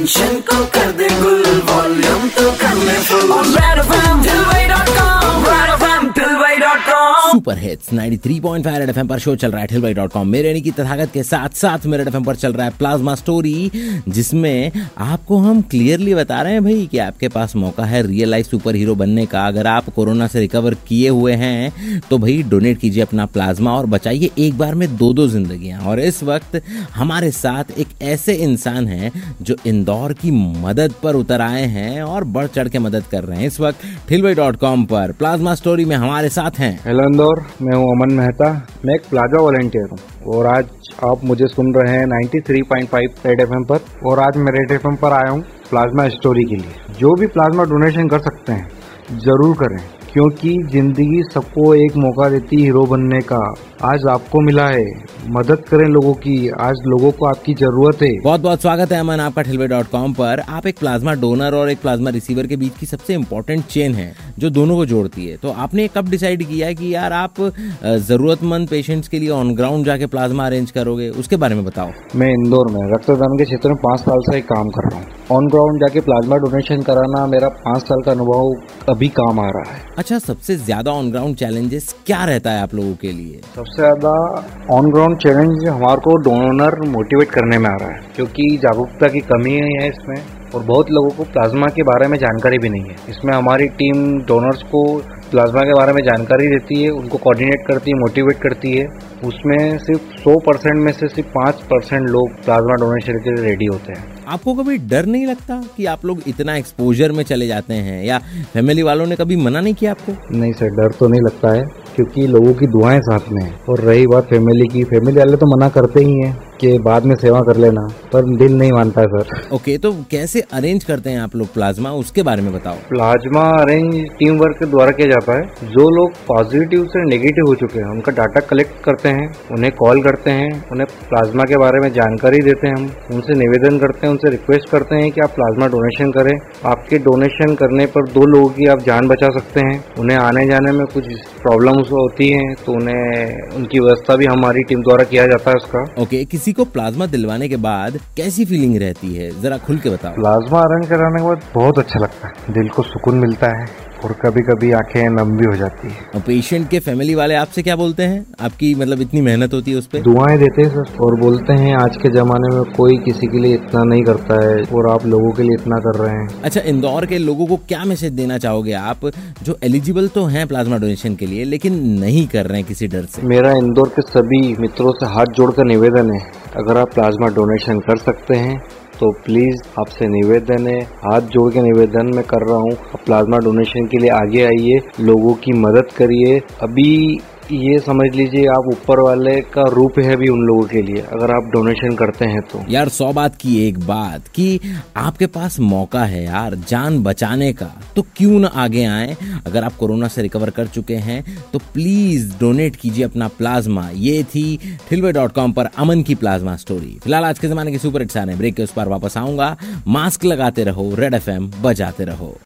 Tension को कर दे गुल। सुपर हिट्स 93.5 रेड एफएम पर शो चल रहा है ठिलवाई डॉट कॉम मेरे यानी की तथागत के साथ साथ मेरे एफएम पर चल रहा है प्लाज्मा स्टोरी जिसमें आपको हम क्लियरली बता रहे हैं भाई कि आपके पास मौका है रियल लाइफ सुपर हीरो बनने का। अगर आप कोरोना से रिकवर किए हुए हैं तो भाई डोनेट कीजिए अपना प्लाज्मा और बचाइए एक बार में दो दो जिंदगियाँ। और इस वक्त हमारे साथ एक ऐसे इंसान हैं जो इंदौर की मदद पर उतर आए हैं और बढ़ चढ़ के मदद कर रहे हैं। इस वक्त ठिलवाई डॉट कॉम पर प्लाज्मा स्टोरी में हमारे साथ हैं। हेलो मैं हूँ अमन मेहता। मैं एक प्लाजा वॉलेंटियर हूँ। और आज आप मुझे सुन रहे हैं 93.5 रेड एफएम पर। और आज मैं रेड एफएम पर आया हूँ प्लाज्मा स्टोरी के लिए। जो भी प्लाज्मा डोनेशन कर सकते हैं, ज़रूर करें। क्योंकि ज़िंदगी सबको एक मौका देती है हीरो बनने का। आज आपको मिला है। मदद करें लोगों की। आज लोगों को आपकी ज़रूरत है। बहुत बहुत स्वागत है अमन आपका ठिलवे डॉट कॉम पर। आप एक प्लाज्मा डोनर और एक प्लाज्मा रिसीवर के बीच की सबसे इम्पोर्टेंट चेन है जो दोनों को जोड़ती है। तो आपने कब डिसाइड किया है कि यार आप जरूरतमंद पेशेंट्स के लिए ऑन ग्राउंड जाके प्लाज्मा अरेंज करोगे? उसके बारे में बताओ। मैं इंदौर में रक्तदान के क्षेत्र में पाँच साल से काम कर रहा हूँ। ऑन ग्राउंड जाके प्लाज्मा डोनेशन कराना मेरा पाँच साल का अनुभव अभी काम आ रहा है। अच्छा सबसे ज़्यादा ऑन ग्राउंड चैलेंजेस क्या रहता है आप लोगों के लिए? सबसे ज़्यादा ऑन ग्राउंड चैलेंज हमारे को डोनर मोटिवेट करने में आ रहा है क्योंकि जागरूकता की कमी है इसमें। और बहुत लोगों को प्लाज्मा के बारे में जानकारी भी नहीं है। इसमें हमारी टीम डोनर्स को प्लाज्मा के बारे में जानकारी देती है उनको कोऑर्डिनेट करती है मोटिवेट करती है। उसमें सिर्फ़ 100 परसेंट में से सिर्फ़ पाँच परसेंट लोग प्लाज्मा डोनेशन के लिए रेडी होते हैं। आपको कभी डर नहीं लगता कि आप लोग इतना एक्सपोजर में चले जाते हैं या फैमिली वालों ने कभी मना नहीं किया आपको? नहीं सर डर तो नहीं लगता है क्योंकि लोगों की दुआएँ साथ में है। और रही बात फैमिली की फैमिली वाले तो मना करते ही हैं। कि बाद में सेवा कर लेना पर दिल नहीं मानता है सर। ओके तो कैसे अरेंज करते हैं आप लोग प्लाज्मा उसके बारे में बताओ। प्लाज्मा अरेंज टीम वर्क के द्वारा किया जाता है। जो लोग पॉजिटिव से नेगेटिव हो चुके हैं उनका डाटा कलेक्ट करते हैं उन्हें कॉल करते हैं उन्हें प्लाज्मा के बारे में जानकारी देते हैं हम। उनसे निवेदन करते हैं उनसे रिक्वेस्ट करते हैं कि आप प्लाज्मा डोनेशन करें। आपके डोनेशन करने पर दो लोगों की आप जान बचा सकते हैं। उन्हें आने जाने में कुछ प्रॉब्लम्स होती हैं तो उन्हें उनकी व्यवस्था भी हमारी टीम द्वारा किया जाता है उसका। ओके okay, किसी को प्लाज्मा दिलवाने के बाद कैसी फीलिंग रहती है? जरा खुल के बताओ। प्लाज्मा अरेंज कराने के बाद बहुत अच्छा लगता है। दिल को सुकून मिलता है। और कभी कभी आँखें नम भी हो जाती है। और पेशेंट के फैमिली वाले आपसे क्या बोलते हैं? आपकी मतलब इतनी मेहनत होती है उस पर दुआएँ देते हैं सर और बोलते हैं आज के जमाने में कोई किसी के लिए इतना नहीं करता है और आप लोगों के लिए इतना कर रहे हैं। अच्छा इंदौर के लोगों को क्या मैसेज देना चाहोगे आप? जो एलिजिबल तो हैं प्लाज्मा डोनेशन के लिए लेकिन नहीं कर रहे हैं किसी डर से। मेरा इंदौर के सभी मित्रों से हाथ जोड़कर निवेदन है अगर आप प्लाज्मा डोनेशन कर सकते हैं तो प्लीज़ आपसे निवेदन है। हाथ जोड़ के निवेदन में कर रहा हूँ। प्लाज्मा डोनेशन के लिए आगे आइए। लोगों की मदद करिए। अभी ये समझ लीजिए आप ऊपर वाले का रूप है भी उन लोगों के लिए, अगर आप डोनेशन करते हैं तो। यार, सौ बात की एक बात कि आपके पास मौका है यार जान बचाने का तो क्यों ना आगे आए? अगर आप कोरोना से रिकवर कर चुके हैं तो प्लीज़ डोनेट कीजिए अपना प्लाज्मा ये थी ठिलवे डॉट कॉम पर अमन की प्लाज्मा स्टोरी फ़िलहाल आज के जमाने के सुपर आने ब्रेक के उस पर वापस आऊँगा। मास्क लगाते रहो रेड एफएम बजाते रहो।